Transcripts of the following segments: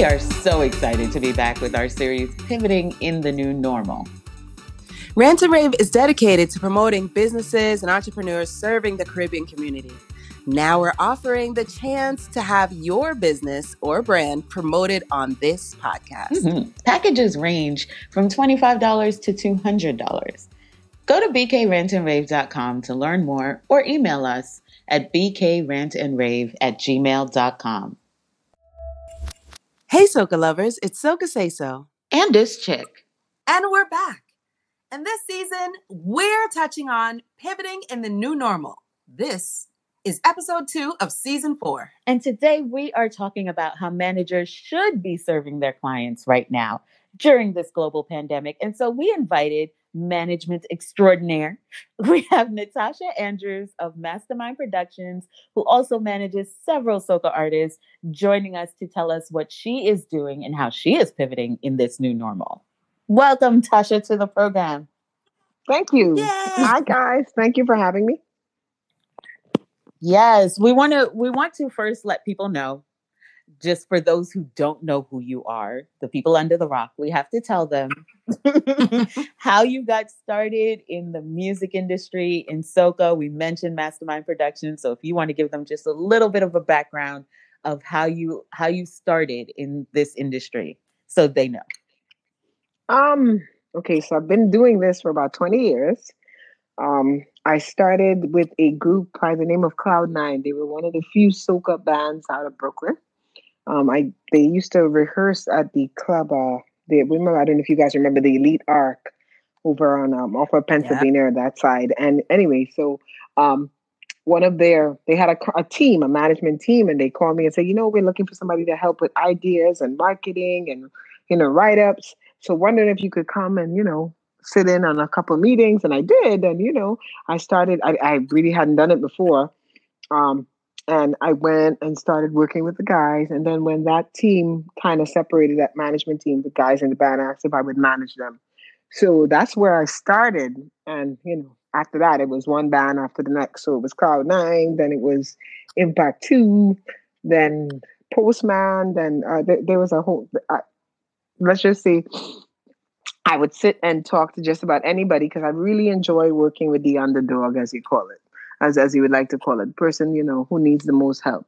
We are so excited to be back with our series, Pivoting in the New Normal. Rant and Rave is dedicated to promoting businesses and entrepreneurs serving the Caribbean community. Now we're offering the chance to have your business or brand promoted on this podcast. Mm-hmm. Packages range from $25 to $200. Go to bkrantandrave.com to learn more or email us at bkrantandrave at gmail.com. Hey, Soca lovers, it's Soca Say So. And this chick. And we're back. And this season, we're touching on pivoting in the new normal. This is episode two of season four. And today we are talking about how managers should be serving their clients right now during this global pandemic. And so we invited management extraordinaire. We have Natasha Andrews of Mastermind Productions, who also manages several soca artists, joining us to tell us what she is doing and how she is pivoting in this new normal. Welcome, Tasha, to the program. Thank you. Yay. Hi, guys. Thank you for having me. Yes, we want to we want to first let people know just for those who don't know who you are, the people under the rock, we have to tell them how you got started in the music industry in Soca. We mentioned Mastermind Productions, so if you want to give them just a little bit of a background of how you how you started in this industry so they know. Um okay, so I've been doing this for about 20 years. Um, I started with a group by the name of Cloud Nine. They were one of the few soca bands out of Brooklyn. Um, I they used to rehearse at the club. Uh, they remember. I don't know if you guys remember the Elite Arc over on um, off of Pennsylvania yeah. that side. And anyway, so um, one of their they had a, a team, a management team, and they called me and said, you know, we're looking for somebody to help with ideas and marketing and you know write ups. So wondering if you could come and you know sit in on a couple of meetings, and I did. And you know, I started. I, I really hadn't done it before, um, and I went and started working with the guys. And then when that team kind of separated, that management team, the guys in the band asked if I would manage them. So that's where I started. And you know, after that, it was one band after the next. So it was Cloud Nine, then it was Impact Two, then Postman, then uh, th- there was a whole. Uh, let's just say I would sit and talk to just about anybody because I really enjoy working with the underdog, as you call it, as as you would like to call it, person you know who needs the most help.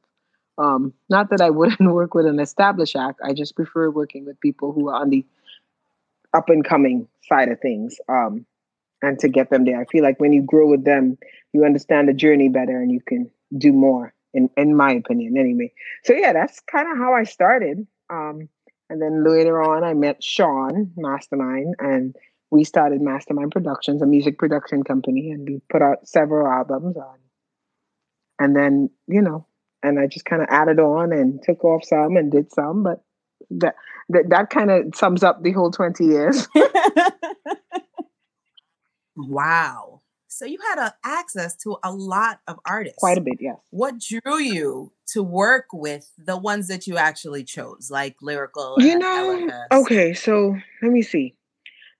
Um, not that I wouldn't work with an established act. I just prefer working with people who are on the up and coming side of things, um, and to get them there. I feel like when you grow with them, you understand the journey better, and you can do more. In in my opinion, anyway. So yeah, that's kind of how I started. Um, and then later on, I met Sean Mastermind, and we started Mastermind Productions, a music production company, and we put out several albums on. And then, you know, and I just kind of added on and took off some and did some, but that that, that kind of sums up the whole 20 years. wow. So you had a, access to a lot of artists. Quite a bit, yes. What drew you to work with the ones that you actually chose, like lyrical? You know, okay. So let me see.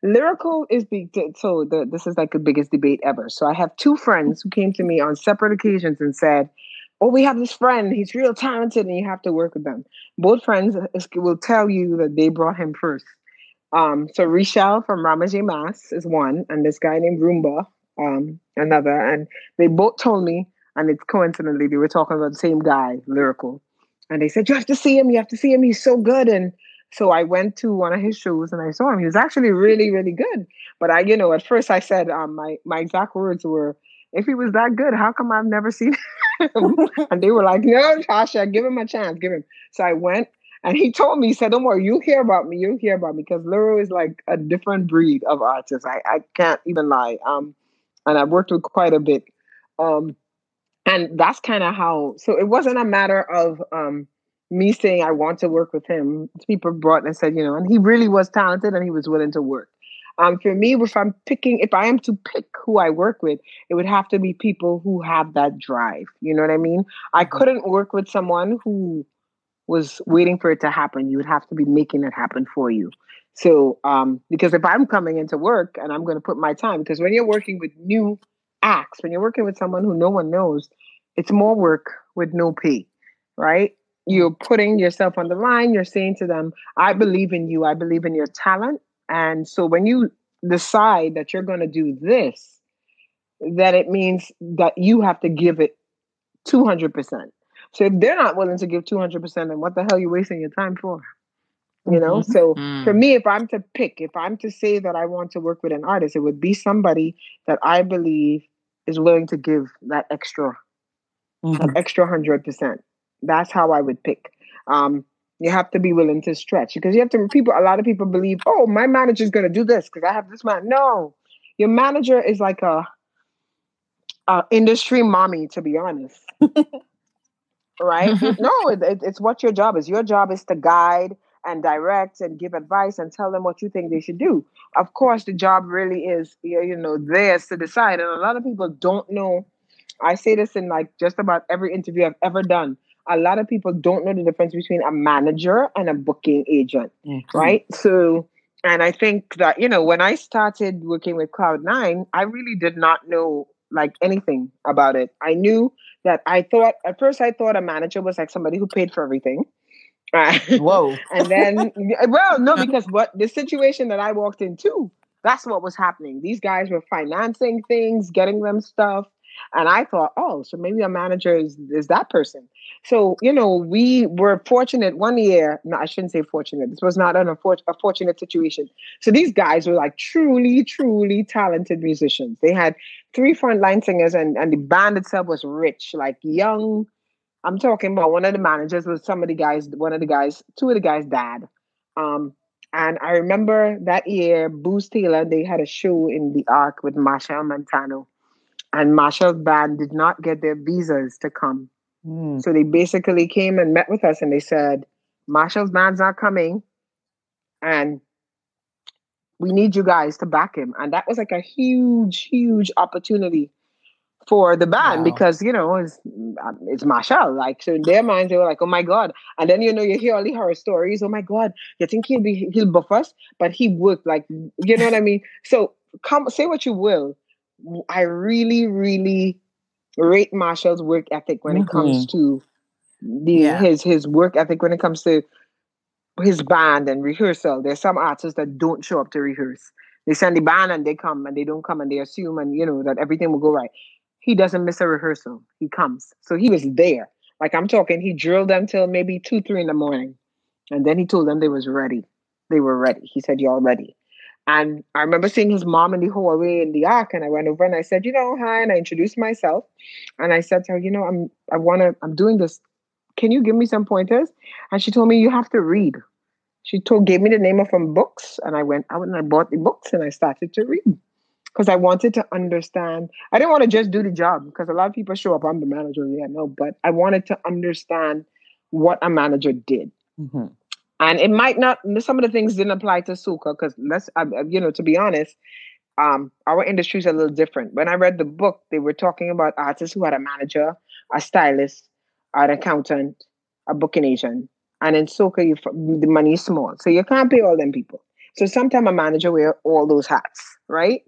Lyrical is the so the, this is like the biggest debate ever. So I have two friends who came to me on separate occasions and said, "Oh, we have this friend. He's real talented, and you have to work with them." Both friends will tell you that they brought him first. Um, so Richelle from Ramajay Mass is one, and this guy named Roomba um, another, and they both told me, and it's coincidentally they were talking about the same guy, lyrical, and they said you have to see him, you have to see him, he's so good, and so I went to one of his shows and I saw him. He was actually really, really good. But I, you know, at first I said um, my my exact words were, "If he was that good, how come I've never seen him?" and they were like, "No, Tasha, give him a chance, give him." So I went and he told me, he said, Don't worry, you hear about me, you hear about me. Because Lyro is like a different breed of artist. I, I can't even lie. Um, and I've worked with quite a bit. Um, and that's kind of how. So it wasn't a matter of um, me saying I want to work with him. People brought and said, you know, and he really was talented and he was willing to work. Um, for me, if I'm picking, if I am to pick who I work with, it would have to be people who have that drive. You know what I mean? I mm-hmm. couldn't work with someone who was waiting for it to happen. You would have to be making it happen for you. So, um, because if I'm coming into work and I'm going to put my time, because when you're working with new acts, when you're working with someone who no one knows, it's more work with no pay, right? You're putting yourself on the line. You're saying to them, I believe in you. I believe in your talent. And so when you decide that you're going to do this, that it means that you have to give it 200%. So if they're not willing to give 200%, then what the hell are you wasting your time for? You know, mm-hmm. so mm. for me, if I'm to pick, if I'm to say that I want to work with an artist, it would be somebody that I believe is willing to give that extra, mm-hmm. that extra hundred percent. That's how I would pick. Um, you have to be willing to stretch because you have to. People, a lot of people believe, oh, my manager is going to do this because I have this man. No, your manager is like a, a industry mommy, to be honest. right? no, it, it's what your job is. Your job is to guide and direct and give advice and tell them what you think they should do. Of course, the job really is, you know, theirs to decide. And a lot of people don't know. I say this in like just about every interview I've ever done. A lot of people don't know the difference between a manager and a booking agent, mm-hmm. right? So, and I think that, you know, when I started working with Cloud9, I really did not know like anything about it. I knew that I thought, at first, I thought a manager was like somebody who paid for everything Whoa. and then, well, no, because what the situation that I walked into, that's what was happening. These guys were financing things, getting them stuff. And I thought, oh, so maybe a manager is, is that person. So, you know, we were fortunate one year. No, I shouldn't say fortunate. This was not an unfor- a fortunate situation. So these guys were like truly, truly talented musicians. They had three frontline singers, and, and the band itself was rich, like young, I'm talking about one of the managers was some of the guys, one of the guys, two of the guys' dad. Um, and I remember that year, Boots Taylor, they had a show in the Arc with Machel Montano. And Machel's band did not get their visas to come. Mm. So they basically came and met with us and they said, Machel's band's not coming. And we need you guys to back him. And that was like a huge, huge opportunity for the band wow. because you know it's it's Machel. Like so in their minds they were like, oh my god. And then you know you hear all the horror stories. Oh my god, you think he'll be he'll buff us, but he worked like you know what I mean. So come say what you will. I really really rate Machel's work ethic when mm-hmm. it comes mm-hmm. to the yeah. his his work ethic when it comes to his band and rehearsal. There's some artists that don't show up to rehearse. They send the band and they come and they don't come and they assume and you know that everything will go right he doesn't miss a rehearsal. He comes. So he was there. Like I'm talking, he drilled them till maybe two, three in the morning. And then he told them they was ready. They were ready. He said, Y'all ready. And I remember seeing his mom in the hallway in the ark, and I went over and I said, you know, hi, and I introduced myself. And I said to her, you know, I'm I wanna, I'm doing this. Can you give me some pointers? And she told me you have to read. She told gave me the name of some books, and I went out and I bought the books and I started to read because I wanted to understand. I didn't want to just do the job because a lot of people show up. I'm the manager, yeah, no, but I wanted to understand what a manager did. Mm-hmm. And it might not. Some of the things didn't apply to soca because let's, uh, you know, to be honest, um, our industry is a little different. When I read the book, they were talking about artists who had a manager, a stylist, an accountant, a booking agent, and in soca, you the money is small, so you can't pay all them people. So sometimes a manager wear all those hats, right?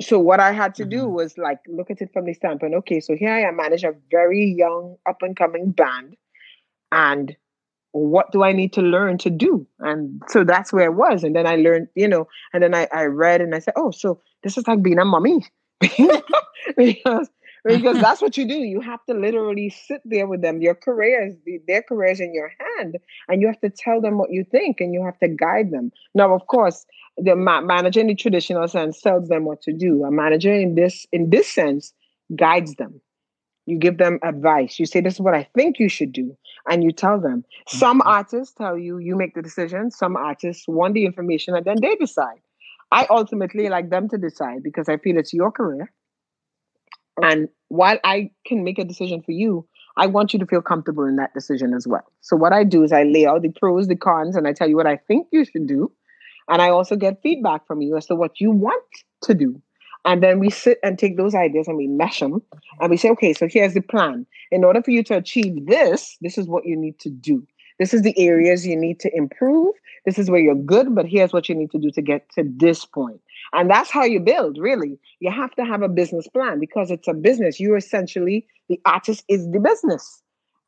so what I had to do mm-hmm. was like look at it from the standpoint. Okay, so here I am, manage a very young, up and coming band, and what do I need to learn to do? And so that's where I was. And then I learned, you know, and then I, I read and I said, oh, so this is like being a mommy. because because that's what you do. You have to literally sit there with them. Your careers, their careers in your hand, and you have to tell them what you think, and you have to guide them. Now, of course, the ma- manager in the traditional sense tells them what to do. A manager in this in this sense guides them. You give them advice. You say, "This is what I think you should do," and you tell them. Some mm-hmm. artists tell you you make the decision. Some artists want the information and then they decide. I ultimately like them to decide because I feel it's your career and while I can make a decision for you, I want you to feel comfortable in that decision as well. So what I do is I lay out the pros, the cons, and I tell you what I think you should do. And I also get feedback from you as to what you want to do. And then we sit and take those ideas and we mesh them and we say, okay, so here's the plan. In order for you to achieve this, this is what you need to do. This is the areas you need to improve. This is where you're good, but here's what you need to do to get to this point. And that's how you build, really. You have to have a business plan because it's a business. You essentially, the artist is the business.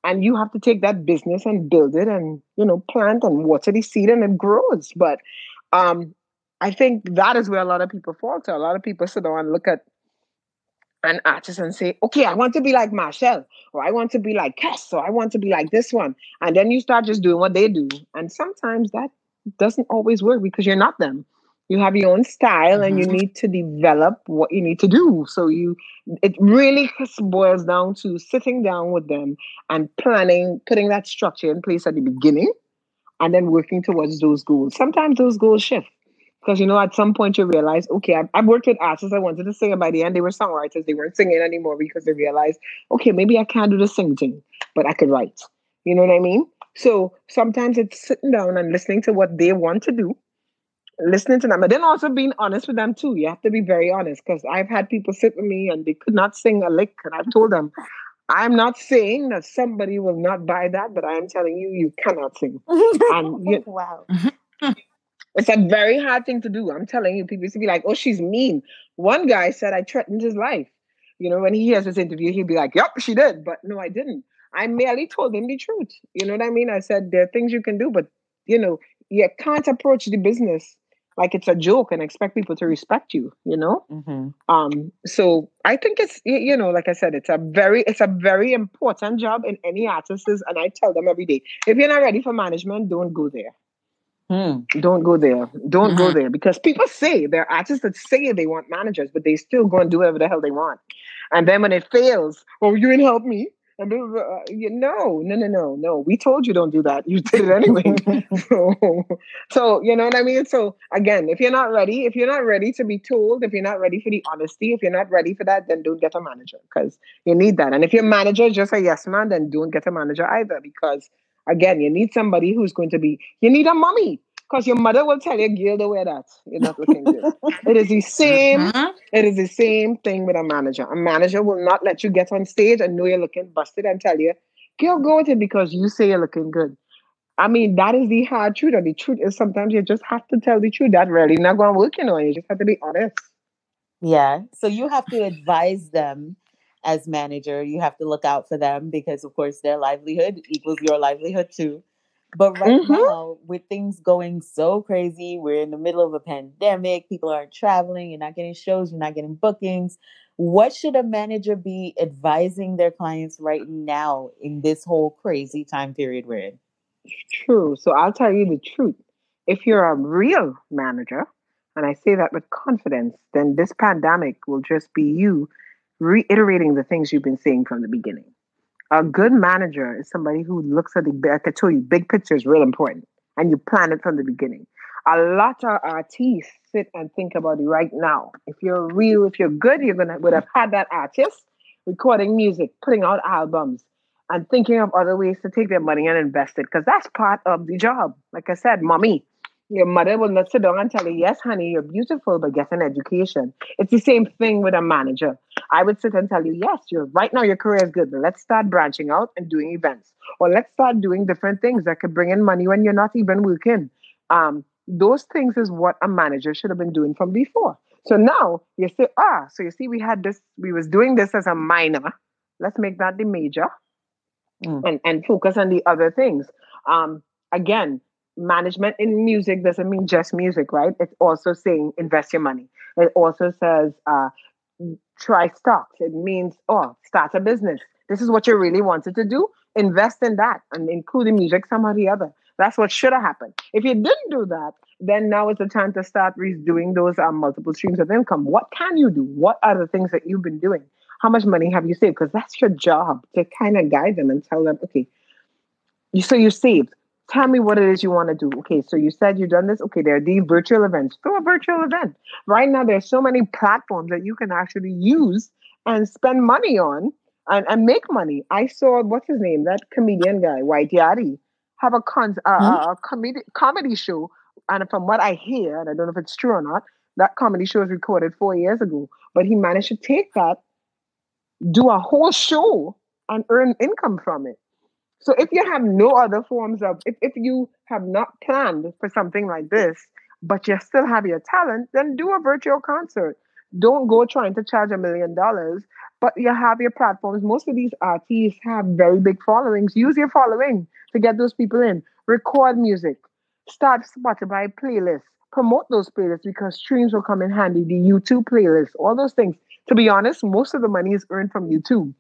and you have to take that business and build it and you know plant and water the seed and it grows but um i think that is where a lot of people falter. A lot of people sit down and look at an artist and say okay i want to be like Machel, or i want to be like Kes or i want to be like this one. And then you start just doing what they do. And sometimes that doesn't always work because you're not them. You have your own style and you mm-hmm. need to develop what you need to do. So you it really boils down to sitting down with them and planning putting that structure in place at the beginning and then working towards those goals. Sometimes those goals shift because you know at some point you realize okay I've, I've worked with artists i wanted to sing and by the end they were songwriters they weren't singing anymore because they realized okay maybe i can't do the singing thing but i could write you know what i mean so sometimes it's sitting down and listening to what they want to do listening to them, but then also being honest with them too. You have to be very honest because I've had people sit with me and they could not sing a lick, and I've told them, I'm not saying that somebody will not buy that, but I am telling you, you cannot sing. and you, wow. Mm-hmm. It's a very hard thing to do. I'm telling you, people used to be like, oh, she's mean. One guy said I threatened his life. You know, when he hears this interview, he'd be like, yep, she did. But no, I didn't. I merely told him the truth. You know what I mean? I said, there are things you can do, but, you know, you can't approach the business like it's a joke and expect people to respect you you know mm-hmm. um so i think it's you know like i said it's a very it's a very important job in any artist and i tell them every day if you're not ready for management don't go there Hmm. Don't go there. Don't mm-hmm. go there because people say there are artists that say they want managers, but they still go and do whatever the hell they want. And then when it fails, oh, you didn't help me. And uh, you, no, no, no, no, no. We told you don't do that. You did it anyway. so, so you know what I mean. So again, if you're not ready, if you're not ready to be told, if you're not ready for the honesty, if you're not ready for that, then don't get a manager because you need that. And if your manager is just a yes man, then don't get a manager either because again, you need somebody who's going to be. You need a mommy because your mother will tell you, girl, don't wear that. You're not looking good. it is the same. Uh-huh. It is the same thing with a manager. A manager will not let you get on stage and know you're looking busted and tell you, girl, go with it because you say you're looking good. I mean, that is the hard truth. And the truth is sometimes you just have to tell the truth. That really not going to work, you know. You just have to be honest. Yeah. So you have to advise them as manager. You have to look out for them because, of course, their livelihood equals your livelihood too. But right mm-hmm. now, with things going so crazy, we're in the middle of a pandemic, people aren't traveling, you're not getting shows, you're not getting bookings. What should a manager be advising their clients right now in this whole crazy time period we're in? True. So I'll tell you the truth. If you're a real manager, and I say that with confidence, then this pandemic will just be you reiterating the things you've been saying from the beginning a good manager is somebody who looks at the I can tell you big picture is real important and you plan it from the beginning. A lot of artists sit and think about it right now. If you're real, if you're good, you're gonna would have had that artist recording music, putting out albums, and thinking of other ways to take their money and invest it because that's part of the job. Like I said, mommy, your mother will not sit down and tell you, yes, honey, you're beautiful, but get an education. It's the same thing with a manager. I would sit and tell you, yes, you're right now, your career is good, but let's start branching out and doing events. Or let's start doing different things that could bring in money when you're not even working. Um, those things is what a manager should have been doing from before. So now you say, ah, so you see, we had this, we was doing this as a minor. Let's make that the major mm. and, and focus on the other things. Um, again, management in music doesn't mean just music, right? It's also saying invest your money. It also says uh, try stocks. It means, oh, start a business. This is what you really wanted to do. Invest in that and include music somehow or the other. That's what should have happened. If you didn't do that, then now is the time to start redoing those um, multiple streams of income. What can you do? What are the things that you've been doing? How much money have you saved? Because that's your job to kind of guide them and tell them, okay, you so you saved tell me what it is you want to do. Okay, so you said you've done this. Okay, there are these virtual events. Do a virtual event. Right now, there's so many platforms that you can actually use and spend money on and, and make money. I saw what's his name, that comedian guy, White Yachty, have a con uh, mm-hmm. a comedy comedy show. And from what I hear, and I don't know if it's true or not, that comedy show was recorded four years ago. But he managed to take that, do a whole show, and earn income from it. So if you have no other forms of, if, if you have not planned for something like this, but you still have your talent, then do a virtual concert. Don't go trying to charge a million dollars, but you have your platforms. Most of these artists have very big followings. Use your following to get those people in. Record music. Start Spotify playlists. Promote those playlists because streams will come in handy. The YouTube playlists, all those things. To be honest, most of the money is earned from YouTube.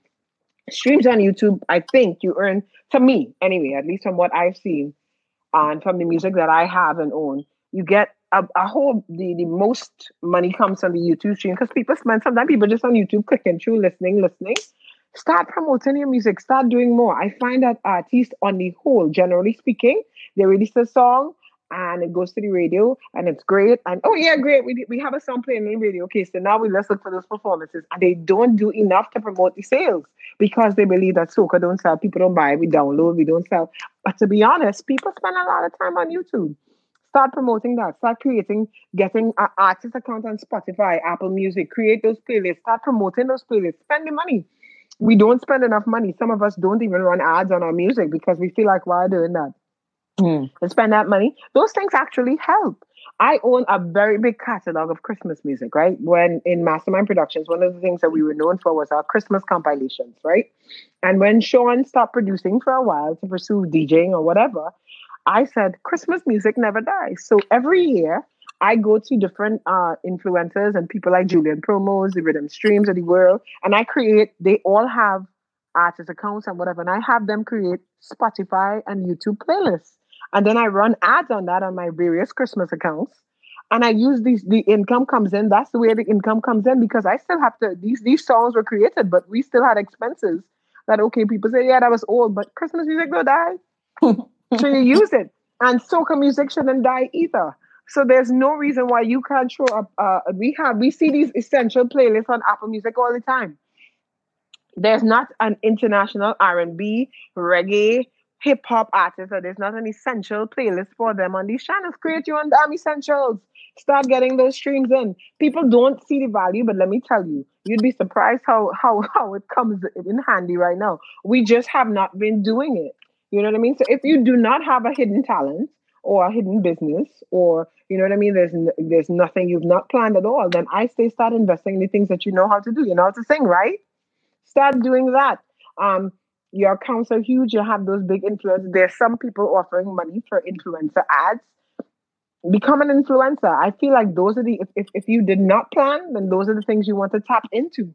Streams on YouTube, I think you earn, to me anyway, at least from what I've seen, and from the music that I have and own, you get a, a whole the, the most money comes from the YouTube stream because people spend sometimes people just on YouTube clicking through, listening, listening. Start promoting your music, start doing more. I find that artists on the whole, generally speaking, they release a song and it goes to the radio and it's great. And oh yeah, great. We we have a song playing on the radio. Okay, so now we look for those performances. And they don't do enough to promote the sales because they believe that soca don't sell. People don't buy, we download, we don't sell. But to be honest, people spend a lot of time on YouTube. Start promoting that. Start creating, getting an artist account on Spotify, Apple Music. Create those playlists. Start promoting those playlists. Spend the money. We don't spend enough money. Some of us don't even run ads on our music because we feel like why doing that? Mm. And spend that money. Those things actually help. I own a very big catalog of Christmas music, right? When in Mastermind Productions, one of the things that we were known for was our Christmas compilations, right? And when Sean stopped producing for a while to pursue DJing or whatever, I said, Christmas music never dies. So every year, I go to different uh, influencers and people like Julian Promos, the Rhythm Streams of the world, and I create, they all have artist accounts and whatever, and I have them create Spotify and YouTube playlists. And then I run ads on that on my various Christmas accounts. And I use these, the income comes in. That's the way the income comes in because I still have to, these, these songs were created, but we still had expenses that, okay, people say, yeah, that was old, but Christmas music will die. so you use it. And soca music shouldn't die either. So there's no reason why you can't show up. Uh, we have we see these essential playlists on Apple Music all the time. There's not an international R and B, reggae, hip hop artists or there's not an essential playlist for them on these channels. Create your own damn essentials. Start getting those streams in. People don't see the value, but let me tell you, you'd be surprised how how how it comes in handy right now. We just have not been doing it. You know what I mean? So if you do not have a hidden talent or a hidden business, or you know what I mean, there's there's nothing you've not planned at all, then I say start investing in the things that you know how to do. You know how to sing, right? Start doing that. Um, your accounts are huge. You have those big influencers. There's some people offering money for influencer ads. Become an influencer. I feel like those are the if, if, if you did not plan, then those are the things you want to tap into.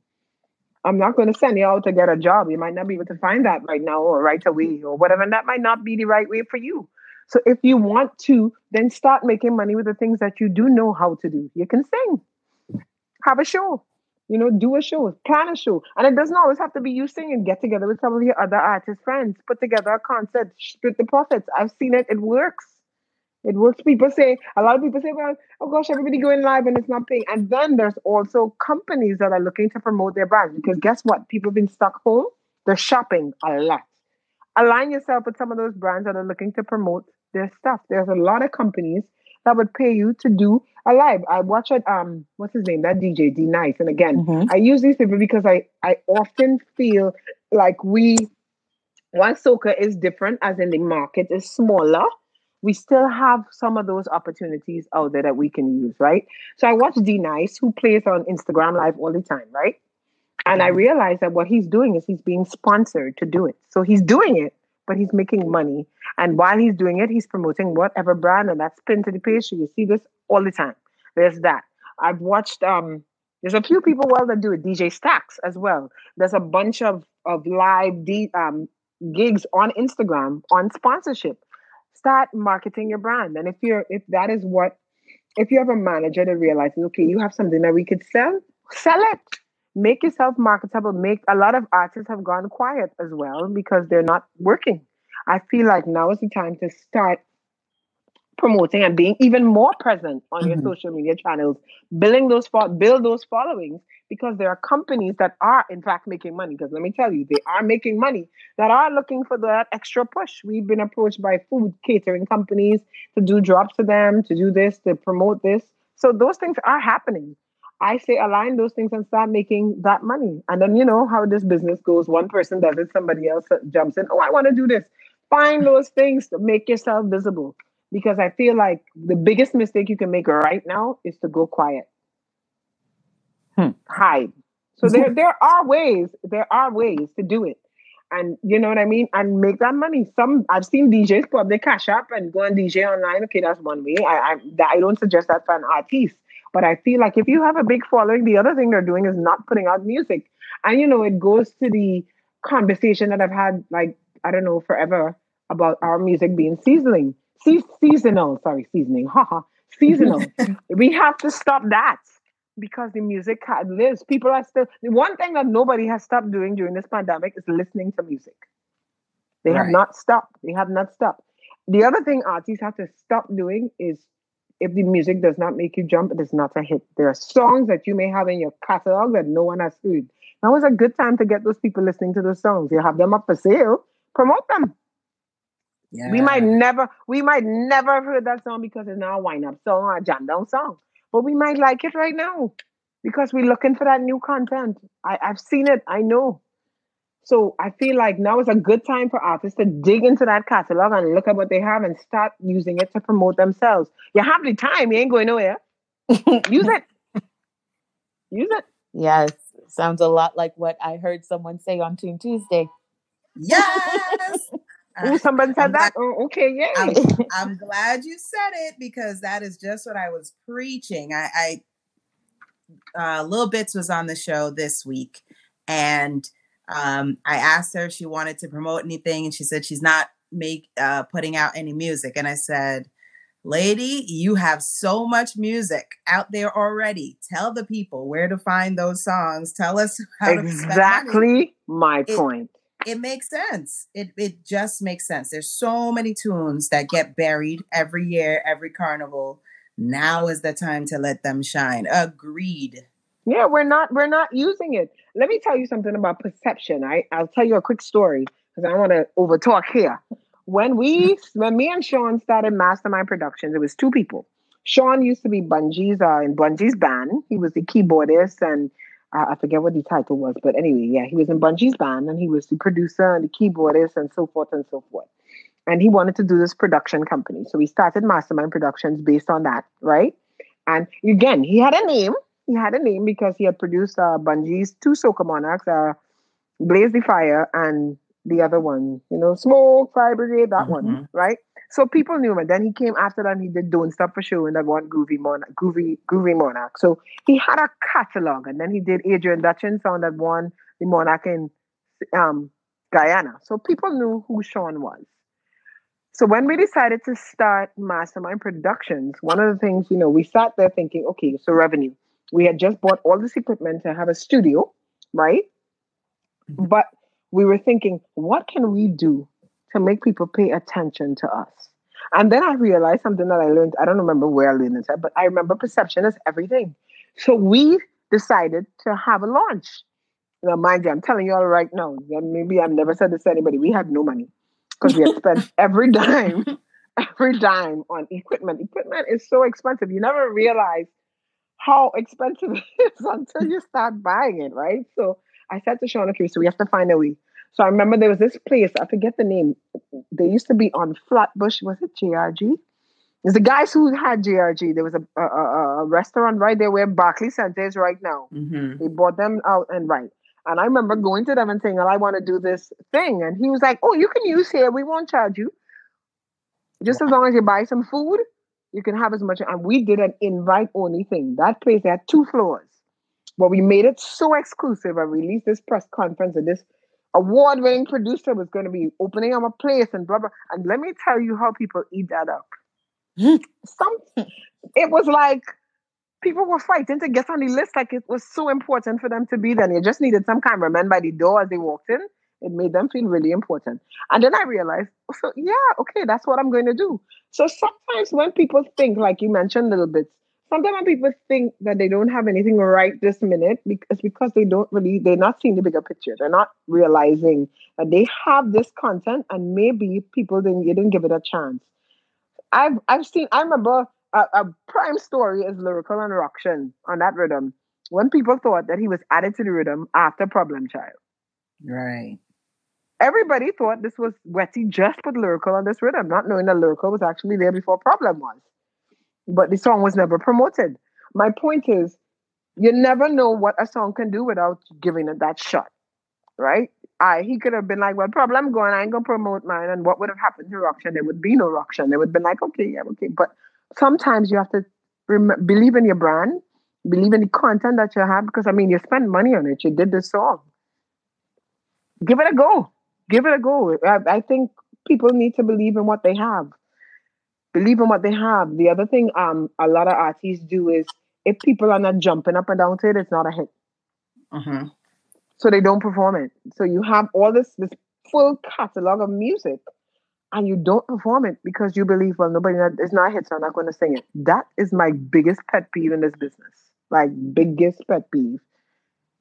I'm not going to send you out to get a job. You might not be able to find that right now or right away or whatever. And that might not be the right way for you. So if you want to, then start making money with the things that you do know how to do. You can sing, have a show, you know, do a show, plan a show. And it doesn't always have to be you singing. Get together with some of your other artist friends, put together a concert, split the profits. I've seen it, it works. It works. People say, a lot of people say, well, oh gosh, everybody going live and it's not paying. And then there's also companies that are looking to promote their brands because guess what? People have been stuck home. They're shopping a lot. Align yourself with some of those brands that are looking to promote their stuff. There's a lot of companies that would pay you to do a live. I watch it. Um, what's his name? That DJ D Nice. And again, mm-hmm. I use these people because I I often feel like we, one soccer is different, as in the market is smaller. We still have some of those opportunities out there that we can use, right? So I watch D Nice, who plays on Instagram Live all the time, right? And I mm-hmm. realize that what he's doing is he's being sponsored to do it. So he's doing it but he's making money. And while he's doing it, he's promoting whatever brand, and that's pinned to the page. So you see this all the time. There's that. I've watched um there's a few people well that do it, DJ Stacks as well. There's a bunch of of live D, um, gigs on Instagram on sponsorship. Start marketing your brand. And if you're if that is what if you have a manager that realizes, okay, you have something that we could sell, sell it make yourself marketable. Make a lot of artists have gone quiet as well because they're not working. I feel like now is the time to start promoting and being even more present on mm-hmm. your social media channels, building those build those followings because there are companies that are in fact making money. Because let me tell you, they are making money that are looking for that extra push. We've been approached by food catering companies to do drops to them, to do this, to promote this. So those things are happening. I say align those things and start making that money. And then you know how this business goes. One person does it, somebody else jumps in. Oh, I want to do this. Find those things to make yourself visible. Because I feel like the biggest mistake you can make right now is to go quiet. hmm. hide. So there there are ways, there are ways to do it. And you know what I mean? And make that money. Some I've seen DJs put up their cash up and go and DJ online. Okay, that's one way. I I, I don't suggest that for an artist. But I feel like if you have a big following, the other thing they're doing is not putting out music. And you know, it goes to the conversation that I've had like, I don't know, forever about our music being seasoning. Se- seasonal, sorry, seasoning. Haha. seasonal. we have to stop that because the music lives. People are still the one thing that nobody has stopped doing during this pandemic is listening to music. They right. have not stopped. They have not stopped. The other thing artists have to stop doing is if the music does not make you jump, it is not a hit. There are songs that you may have in your catalog that no one has heard. Now is a good time to get those people listening to those songs. You have them up for sale, promote them. Yeah. We might never, we might never have heard that song because it's now a wind up song or a jam down song but we might like it right now because we're looking for that new content. I, I've seen it, I know. So I feel like now is a good time for artists to dig into that catalog and look at what they have and start using it to promote themselves. You have the time, you ain't going nowhere. Use it. Use it. Yes. Sounds a lot like what I heard someone say on Tune Tuesday. Yes. Ooh, somebody said I'm that. Glad, oh, okay, yeah. I'm, I'm, glad you said it because that is just what I was preaching. I, I uh, Lil Bits was on the show this week, and um, I asked her if she wanted to promote anything, and she said she's not make uh, putting out any music. And I said, "Lady, you have so much music out there already. Tell the people where to find those songs. Tell us how exactly my it, point." it makes sense. It it just makes sense. There's so many tunes that get buried every year, every carnival. Now is the time to let them shine. Agreed. Yeah, we're not we're not using it. Let me tell you something about perception. I I'll tell you a quick story because I want to over talk here. When we when me and Sean started Mastermind Productions, it was two people. Sean used to be Bunji's uh, in Bunji's band. He was the keyboardist and I, forget what the title was, but anyway, yeah, he was in Bunji's band and he was the producer and the keyboardist and so forth and so forth. And he wanted to do this production company. So we started Mastermind Productions based on that, right? And again, he had a name. He had a name because he had produced uh, Bunji's two Soca Monarchs, uh, Blaze the Fire and the other one, you know, Smoke, Fire Brigade, that mm-hmm. one, right? So people knew him. And then he came after that and he did Don't Stop for Show and that one Groovy Monarch, Groovy, Groovy Monarch. So he had a catalog. And then he did Adrian Dutchins on that one, the Monarch in um, Guyana. So people knew who Sean was. So when we decided to start Mastermind Productions, one of the things, you know, we sat there thinking, okay, so revenue. We had just bought all this equipment to have a studio, right? Mm-hmm. But we were thinking, what can we do to make people pay attention to us. And then I realized something that I learned. I don't remember where I learned it, but I remember perception is everything. So we decided to have a launch. Now, mind you, I'm telling you all right now. Maybe I've never said this to anybody. We had no money because we had spent every dime, every dime on equipment. Equipment is so expensive. You never realize how expensive it is until you start buying it, right? So I said to Sean, okay, so we have to find a way. So I remember there was this place, I forget the name. They used to be on Flatbush, was it JRG? It's the guys who had JRG. There was a, a, a restaurant right there where Barclay Center is right now. Mm-hmm. They bought them out and right. And I remember going to them and saying, well, I want to do this thing. And he was like, Oh, you can use here. We won't charge you. Just wow. as long as you buy some food, you can have as much. And we did an invite only thing. That place had two floors. But we made it so exclusive. I released this press conference and this award winning producer was going to be opening up a place and blah blah. And let me tell you how people eat that up. Some it was like people were fighting to get on the list, like it was so important for them to be there. And you just needed some cameraman by the door as they walked in. It made them feel really important. And then I realized, so yeah, okay, that's what I'm going to do. So sometimes when people think, like you mentioned a little bit, sometimes when people think that they don't have anything right this minute, because because they don't really they're not seeing the bigger picture. They're not realizing that they have this content and maybe people didn't didn't give it a chance. I've I've seen I remember a, a prime story is lyrical and Ruction on that rhythm. When people thought that he was added to the rhythm after Problem Child. Right. Everybody thought this was Wetty just put lyrical on this rhythm, not knowing that lyrical was actually there before Problem was but the song was never promoted. My point is, you never know what a song can do without giving it that shot, right? I he could have been like, well, problem going, I ain't gonna promote mine, and what would have happened to Rockshan? There would be no Rockshan. They would have been like, okay, yeah, okay. But sometimes you have to rem- believe in your brand, believe in the content that you have, because I mean, you spend money on it. You did this song. Give it a go. Give it a go. I, I think people need to believe in what they have. Believe in what they have. The other thing um a lot of artists do is if people are not jumping up and down to it, it's not a hit. Mm-hmm. So they don't perform it. So you have all this this full catalog of music and you don't perform it because you believe, well, nobody it's not a hit, so I'm not going to sing it. That is my biggest pet peeve in this business. Like biggest pet peeve.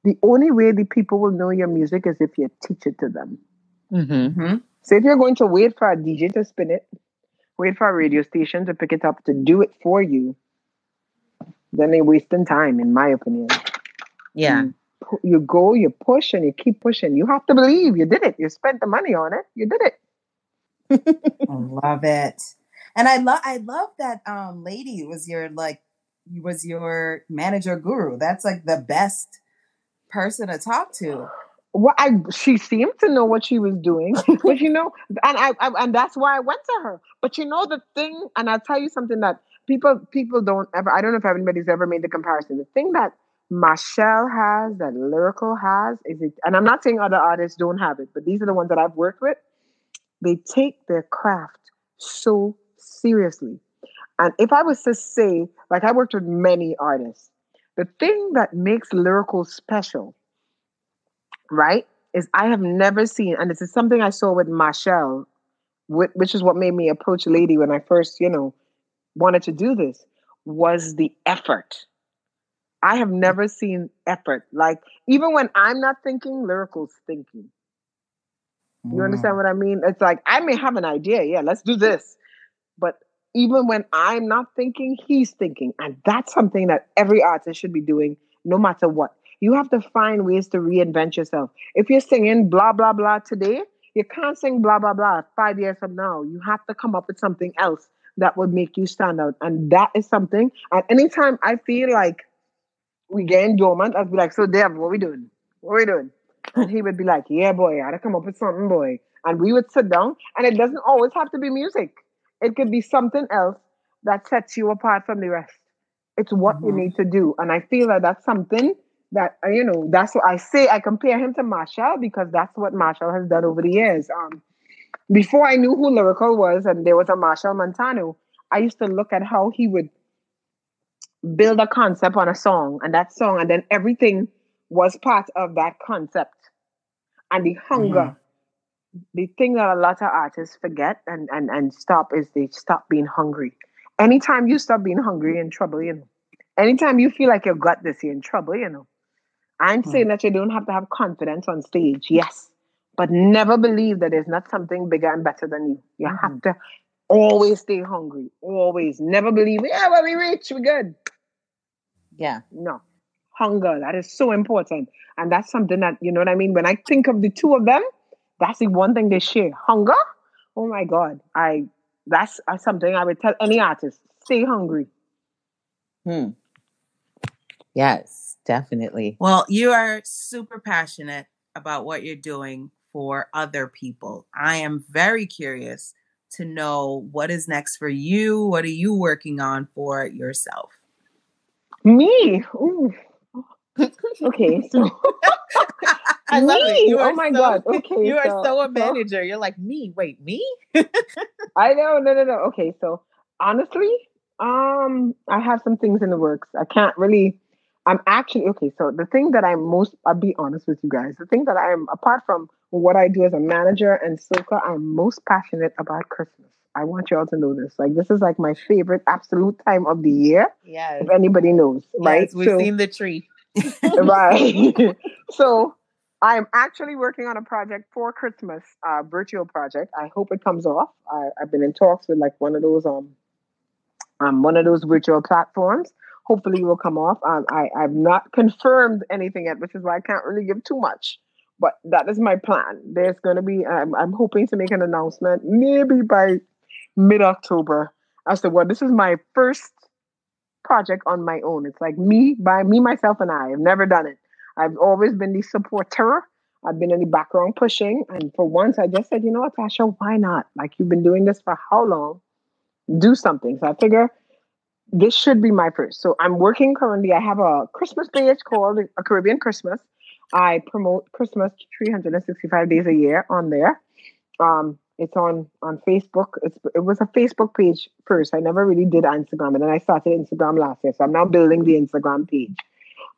The only way the people will know your music is if you teach it to them. Mm-hmm. So if you're going to wait for a DJ to spin it, wait for a radio station to pick it up to do it for you, then they're wasting time, in my opinion. Yeah. You, you go, you push, and you keep pushing. You have to believe you did it. You spent the money on it. You did it. I love it. And I love I love that um lady was your like was your manager guru. That's like the best person to talk to. Well, I she seemed to know what she was doing, but you know, and I, I and that's why I went to her. But you know the thing, and I'll tell you something that people people don't ever. I don't know if anybody's ever made the comparison. The thing that Machel has, that Lyrical has, is it, and I'm not saying other artists don't have it, but these are the ones that I've worked with. They take their craft so seriously. And if I was to say, like I worked with many artists, the thing that makes Lyrical special right? Is I have never seen, and this is something I saw with Machel, which is what made me approach Lady when I first, you know, wanted to do this, was the effort. I have never seen effort. Like, even when I'm not thinking, Lyrical's thinking. You mm. understand what I mean? It's like, I may have an idea. Yeah, let's do this. But even when I'm not thinking, he's thinking. And that's something that every artist should be doing, no matter what. You have to find ways to reinvent yourself. If you're singing blah, blah, blah today, you can't sing blah, blah, blah five years from now. You have to come up with something else that would make you stand out. And that is something. And anytime I feel like we getting dormant, I'd be like, so Dev, what we doing? What we doing? And he would be like, yeah, boy, I gotta come up with something, boy. And we would sit down, and it doesn't always have to be music. It could be something else that sets you apart from the rest. It's what you Mhm. need to do. And I feel that that's something that, uh, you know, that's what I say. I compare him to Machel because that's what Machel has done over the years. Um, before I knew who Lyrical was and there was a Machel Montano, I used to look at how he would build a concept on a song and that song, and then everything was part of that concept. And the hunger, the thing that a lot of artists forget and, and, and stop is they stop being hungry. Anytime you stop being hungry, in trouble, you know. Anytime you feel like you've got this, you're in trouble, you know. I'm Hmm. saying that you don't have to have confidence on stage, yes, but never believe that there's not something bigger and better than you. You have to always stay hungry, always. Never believe, yeah, well, we rich, we're good. Yeah. No. Hunger, that is so important. And that's something that, you know what I mean? When I think of the two of them, that's the one thing they share. Hunger? Oh my God. I that's something I would tell any artist. Stay hungry. Hmm. Yes, definitely. Well, you are super passionate about what you're doing for other people. I am very curious to know what is next for you. What are you working on for yourself? Me. Ooh. Okay, so I love it. Me? You Oh my so- God. Okay, You are so- so a so- manager. You're like me. Wait, me? I know, no, no, no. Okay, so honestly, um, I have some things in the works. I can't really. I'm actually okay. So the thing that I'm most, I'll be honest with you guys. The thing that I'm, apart from what I do as a manager and soca, I'm most passionate about Christmas. I want y'all to know this. Like this is like my favorite absolute time of the year. Yeah. If anybody knows, right? Yes, we've So- seen the tree. right. so I'm actually working on a project for Christmas, uh, virtual project. I hope it comes off. I, I've been in talks with like one of those um, um one of those virtual platforms. Hopefully, will come off. Um, I I've not confirmed anything yet, which is why I can't really give too much. But that is my plan. There's going to be. Um, I'm hoping to make an announcement maybe by mid October as to what this is my first project on my own. It's like me by me, myself, and I. I've never done it. I've always been the supporter. I've been in the background pushing. And for once, I just said, you know what, Tasha, why not? Like, you've been doing this for how long? Do something. So I figure this should be my first. So I'm working currently. I have a Christmas page called A Caribbean Christmas. I promote Christmas 365 days a year on there. Um, it's on on Facebook. It's it was a Facebook page first. I never really did Instagram, and then I started Instagram last year. So I'm now building the Instagram page.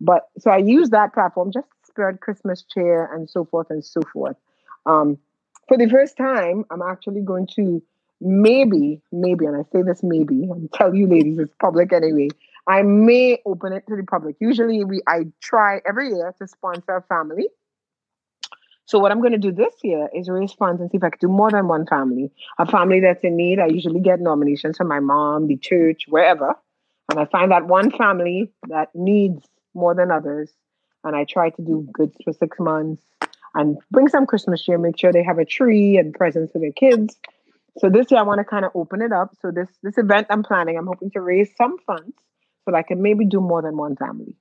But so I use that platform just to spread Christmas cheer and so forth and so forth. Um, for the first time, I'm actually going to maybe, maybe, and I say this maybe, I'm tell you ladies, it's public anyway. I may open it to the public. Usually we I try every year to sponsor a family. So what I'm going to do this year is raise funds and see if I can do more than one family. A family that's in need, I usually get nominations from my mom, the church, wherever. And I find that one family that needs more than others. And I try to do goods for six months and bring some Christmas cheer, make sure they have a tree and presents for their kids. So this year I want to kind of open it up. So this this event I'm planning, I'm hoping to raise some funds so that I can maybe do more than one family.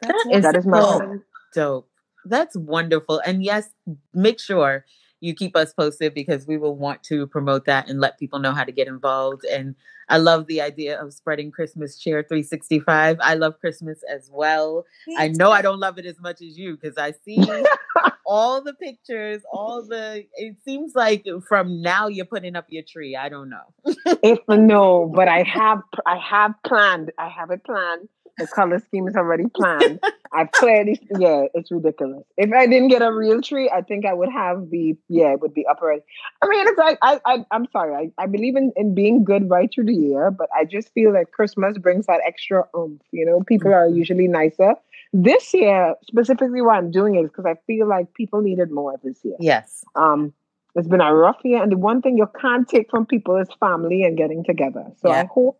That is, that is my so dope. That's wonderful. And yes, make sure you keep us posted because we will want to promote that and let people know how to get involved. And I love the idea of spreading Christmas cheer 365. I love Christmas as well. I know I don't love it as much as you because I see all the pictures, all the. It seems like from now you're putting up your tree. I don't know. if no, but I have I have planned. I have it planned the color scheme is already planned. I've clearly, yeah, it's ridiculous. If I didn't get a real tree, I think I would have the, yeah, it would be upper. I mean, it's like, I, I, I'm sorry. I, I believe in, in being good right through the year, but I just feel like Christmas brings that extra oomph. You know, people mm-hmm. are usually nicer. This year, specifically why I'm doing it is because I feel like people needed more this year. Yes. Um, it's been a rough year, and the one thing you can't take from people is family and getting together. So yeah. I hope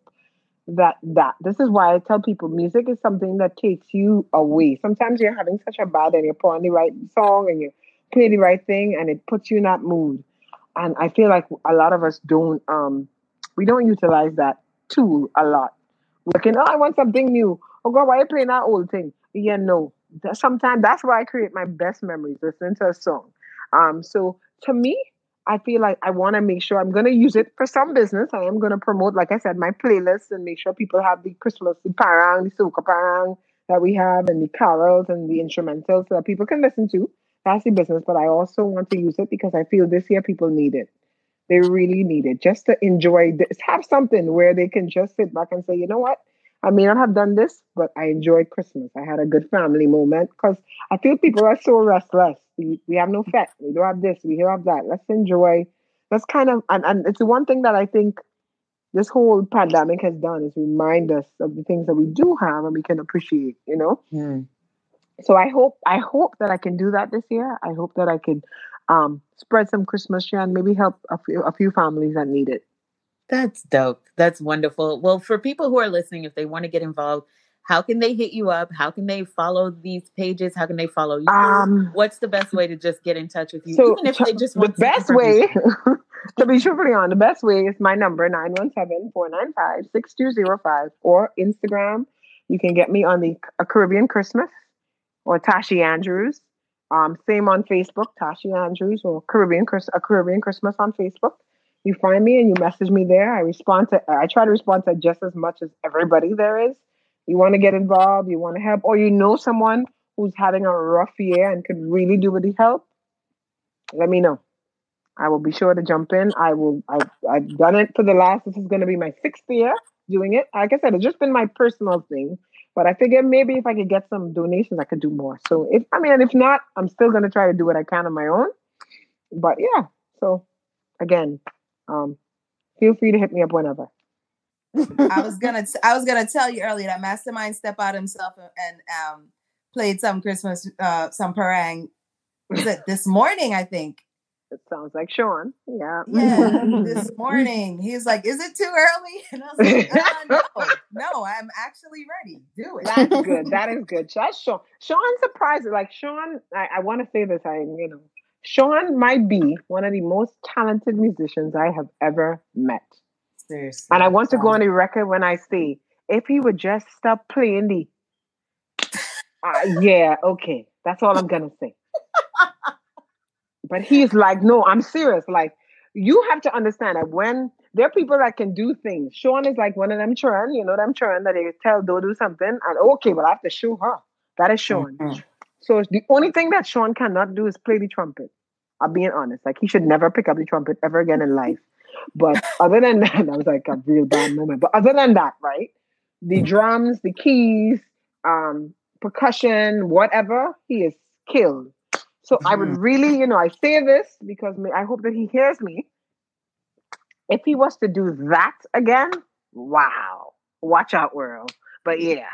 that that this is why I tell people music is something that takes you away. Sometimes you're having such a bad and you're on the right song and you play the right thing and it puts you in that mood. And I feel like a lot of us don't um we don't utilize that tool a lot. Looking, oh, I want something new. Oh God, why are you playing that old thing? Yeah, no. Sometimes that's why I create my best memories, listening to a song. Um, so to me, I feel like I want to make sure I'm going to use it for some business. I am going to promote, like I said, my playlist and make sure people have the Christmas, the parang, the soca parang that we have, and the carols and the instrumentals so that people can listen to. That's the business. But I also want to use it because I feel this year people need it. They really need it just to enjoy this. Have something where they can just sit back and say, you know what? I may not have done this, but I enjoyed Christmas. I had a good family moment because I feel people are so restless. We, we have no fat. We don't have this. We don't have that. Let's enjoy. That's kind of, and, and it's the one thing that I think this whole pandemic has done is remind us of the things that we do have and we can appreciate, you know? Mm. So I hope, I hope that I can do that this year. I hope that I can um, spread some Christmas cheer and maybe help a few, a few families that need it. That's dope. That's wonderful. Well, for people who are listening, if they want to get involved, how can they hit you up? How can they follow these pages? How can they follow you? Um, What's the best way to just get in touch with you? So Even if they just want the best way to be truthfully on, the best way is my number 917-495-6205 or Instagram. You can get me on the A Caribbean Christmas or Tashi Andrews. Um, same on Facebook, Tashi Andrews or Caribbean A Caribbean Christmas on Facebook you find me and you message me there. I respond to I try to respond to just as much as everybody there is. You want to get involved, you want to help, or you know someone who's having a rough year and could really do with the help, let me know. I will be sure to jump in. I will I've, I've done it for the last this is gonna be my sixth year doing it. Like I said, it's just been my personal thing. But I figure maybe if I could get some donations, I could do more. So if I mean, if not, I'm still gonna try to do what I can on my own. But yeah, so again, um, feel free to hit me up whenever. I was gonna t- I was gonna tell you earlier that Mastermind step out himself and um, played some Christmas uh, some parang. Was it this morning? I think. It sounds like Sean. Yeah. Yeah. this morning, he's like, "Is it too early?" And I was like, uh, "No, no, I'm actually ready. Do it." That's good. That is good. That's Sean. Sean surprised. Like Sean, I, I want to say this. I you know Sean might be one of the most talented musicians I have ever met. Seriously. And I want to go on the record when I say if he would just stop playing the, uh, yeah, okay, that's all I'm gonna say. but he's like, no, I'm serious. Like, you have to understand that when there are people that can do things. Sean is like one of them children, you know them children that they tell don't do something, and okay, but I have to show her. That is Sean. Mm-hmm. So the only thing that Sean cannot do is play the trumpet. I'm being honest. Like he should never pick up the trumpet ever again in life. But other than that, that was like a real bad moment. But other than that, right? The mm. drums, the keys, um, percussion, whatever, he is killed. So I would mm-hmm. really, you know, I say this because I hope that he hears me. If he was to do that again, wow, watch out, world. But yeah,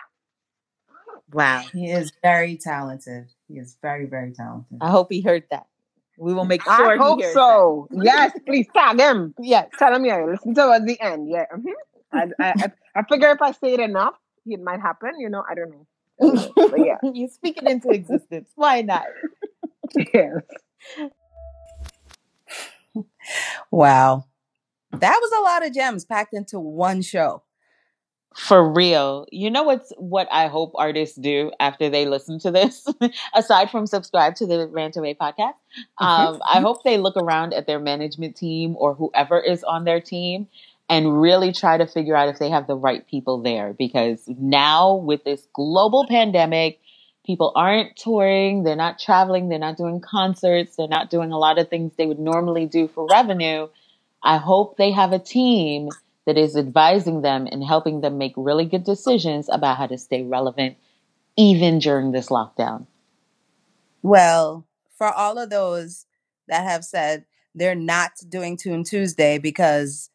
wow, he is very talented. He is very, very talented. I hope he heard that. We will make sure. I hope so. That. yes, please tag him. Yes, tell him. Yeah, listen to the end. Yeah, mm-hmm. I, I, I figure if I say it enough, it might happen. You know, I don't know. but yeah, you speak it into existence. Why not? yes. Wow. That was a lot of gems packed into one show. For real. You know what's what I hope artists do after they listen to this, aside from subscribe to the Rant and Rave podcast. Um, I hope they look around at their management team or whoever is on their team and really try to figure out if they have the right people there because now with this global pandemic, people aren't touring, they're not traveling, they're not doing concerts, they're not doing a lot of things they would normally do for revenue. I hope they have a team that is advising them and helping them make really good decisions about how to stay relevant even during this lockdown. Well, for all of those that have said they're not doing Tune Tuesday because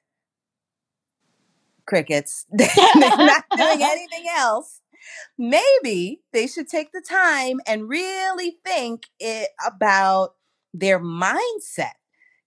crickets, they're not doing anything else maybe they should take the time and really think it about their mindset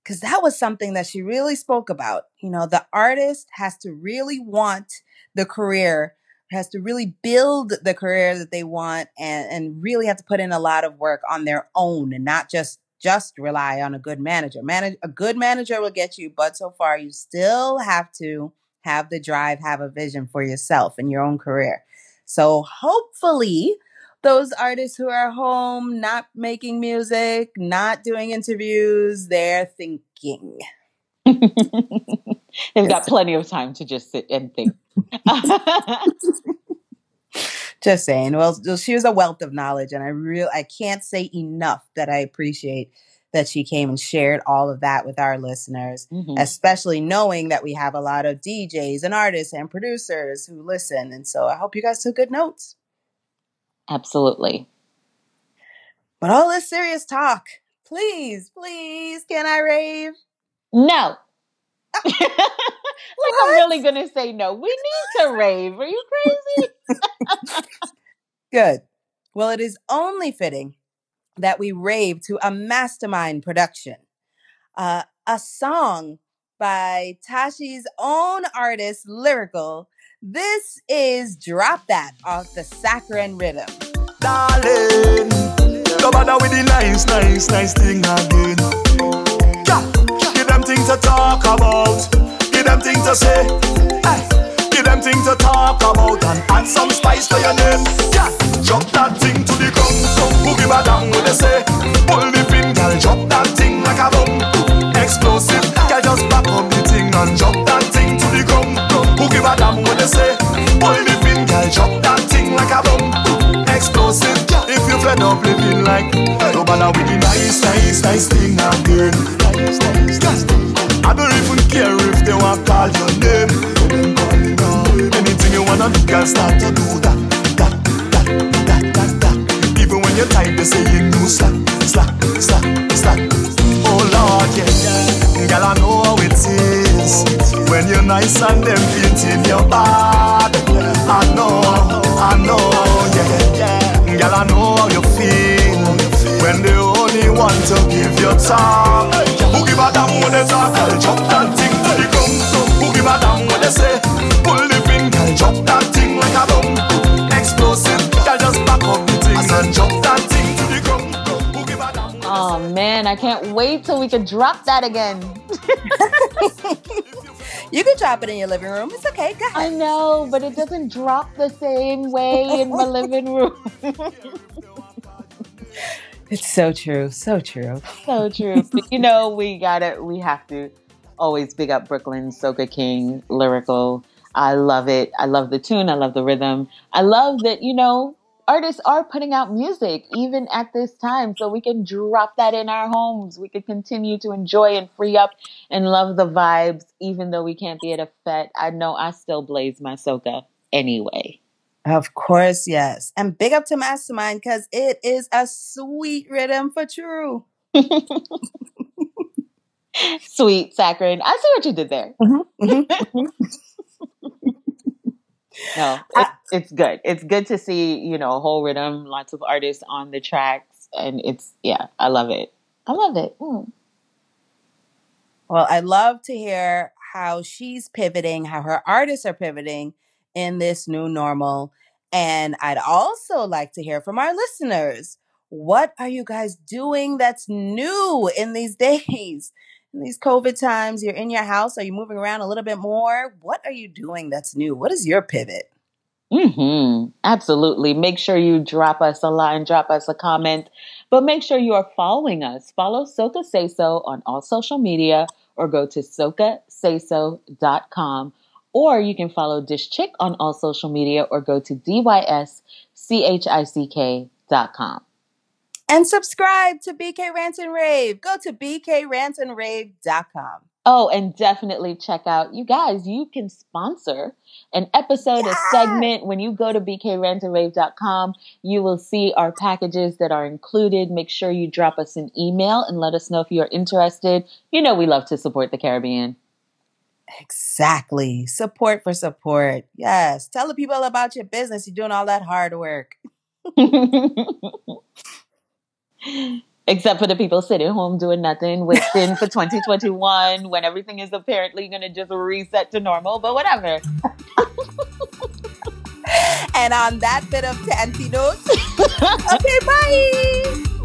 because that was something that she really spoke about. You know, the artist has to really want the career, has to really build the career that they want and, and really have to put in a lot of work on their own and not just just rely on a good manager. Manage a good manager will get you, but so far you still have to have the drive, have a vision for yourself and your own career. So hopefully, those artists who are home, not making music, not doing interviews, they're thinking. They've got plenty of time to just sit and think. just saying. Well, she was a wealth of knowledge, and I real I can't say enough that I appreciate that she came and shared all of that with our listeners, mm-hmm. especially knowing that we have a lot of DJs and artists and producers who listen. And so I hope you guys took good notes. Absolutely. But all this serious talk, please, please, can I rave? No. like I'm really gonna say no. We need to rave. Are you crazy? Good. Well, it is only fitting that we rave to a mastermind production. Uh, a song by Tashi's own artist, Lyrical. This is Drop That off the Saccharine Rhythm. Darling, come on with the nice, nice, nice thing again. Yeah, give them things to talk about, give them things to say. Hey, give them things to talk about and add some spice to your name. Yeah, drop that thing to the ground. Who give a damn what they say? Pull the pin, girl, drop that thing like a bomb. Explosive, girl, just back up the thing and drop they say? Pull the pin, girl, drop that thing like a bomb. Explosive, if you fed up living like no bother with the nice, nice, nice thing nice, nice. I don't even care if they want call your name. Anything you wanna do, girl, start to do that, that, that, that, that, that your time, they say you do slack, slack, slack, slack. Oh Lord, yeah, yeah. Girl, I know how it is when you're nice and them painting your bad. I know, I know, yeah, yeah. Girl, I know how you feel when they only want to give you time. Who give a damn when they talk? Girl, jump that thing to the ground. Who give a damn when they say? Pull the pin, girl, jump that thing like a bomb. Explosive, girl, just back up the thing and jump Oh man, I can't wait till we can drop that again. You can drop it in your living room. It's okay. Go ahead. I know, but it doesn't drop the same way in my living room. it's so true. So true. So true. But, you know, we gotta we have to always big up Brooklyn, Soca King, lyrical. I love it. I love the tune. I love the rhythm. I love that, you know, artists are putting out music even at this time so we can drop that in our homes. We can continue to enjoy and free up and love the vibes even though we can't be at a fete. I know i still blaze my soca anyway. Of course yes. And big up to mastermind because it is a sweet rhythm for true. Sweet saccharine. I see what you did there. Mm-hmm, mm-hmm. mm-hmm. no, it, it's good. It's good to see, you know, a whole rhythm, lots of artists on the tracks, and it's yeah, I love it. I love it. Mm. Well, I love to hear how she's pivoting, how her artists are pivoting in this new normal. And I'd also like to hear from our listeners. What are you guys doing that's new in these days? These COVID times, you're in your house, are you moving around a little bit more? What are you doing that's new? What is your pivot? Mm-hmm. Absolutely. Make sure you drop us a line, drop us a comment, but make sure you are following us. Follow Soca Say So on all social media or go to socasayso.com or you can follow Dish Chick on all social media or go to dishchick.com and subscribe to BK Rant and Rave. Go to bkrantandrave.com. Oh, and definitely check out you guys. You can sponsor an episode, yeah. a segment. When you go to bkrantandrave.com, you will see our packages that are included. Make sure you drop us an email and let us know if you're interested. You know, we love to support the Caribbean. Exactly. Support for support. Yes. Tell the people about your business. You're doing all that hard work. Except for the people sitting home doing nothing, waiting for 2021 when everything is apparently going to just reset to normal, but whatever. and on that bit of antidote, okay, bye.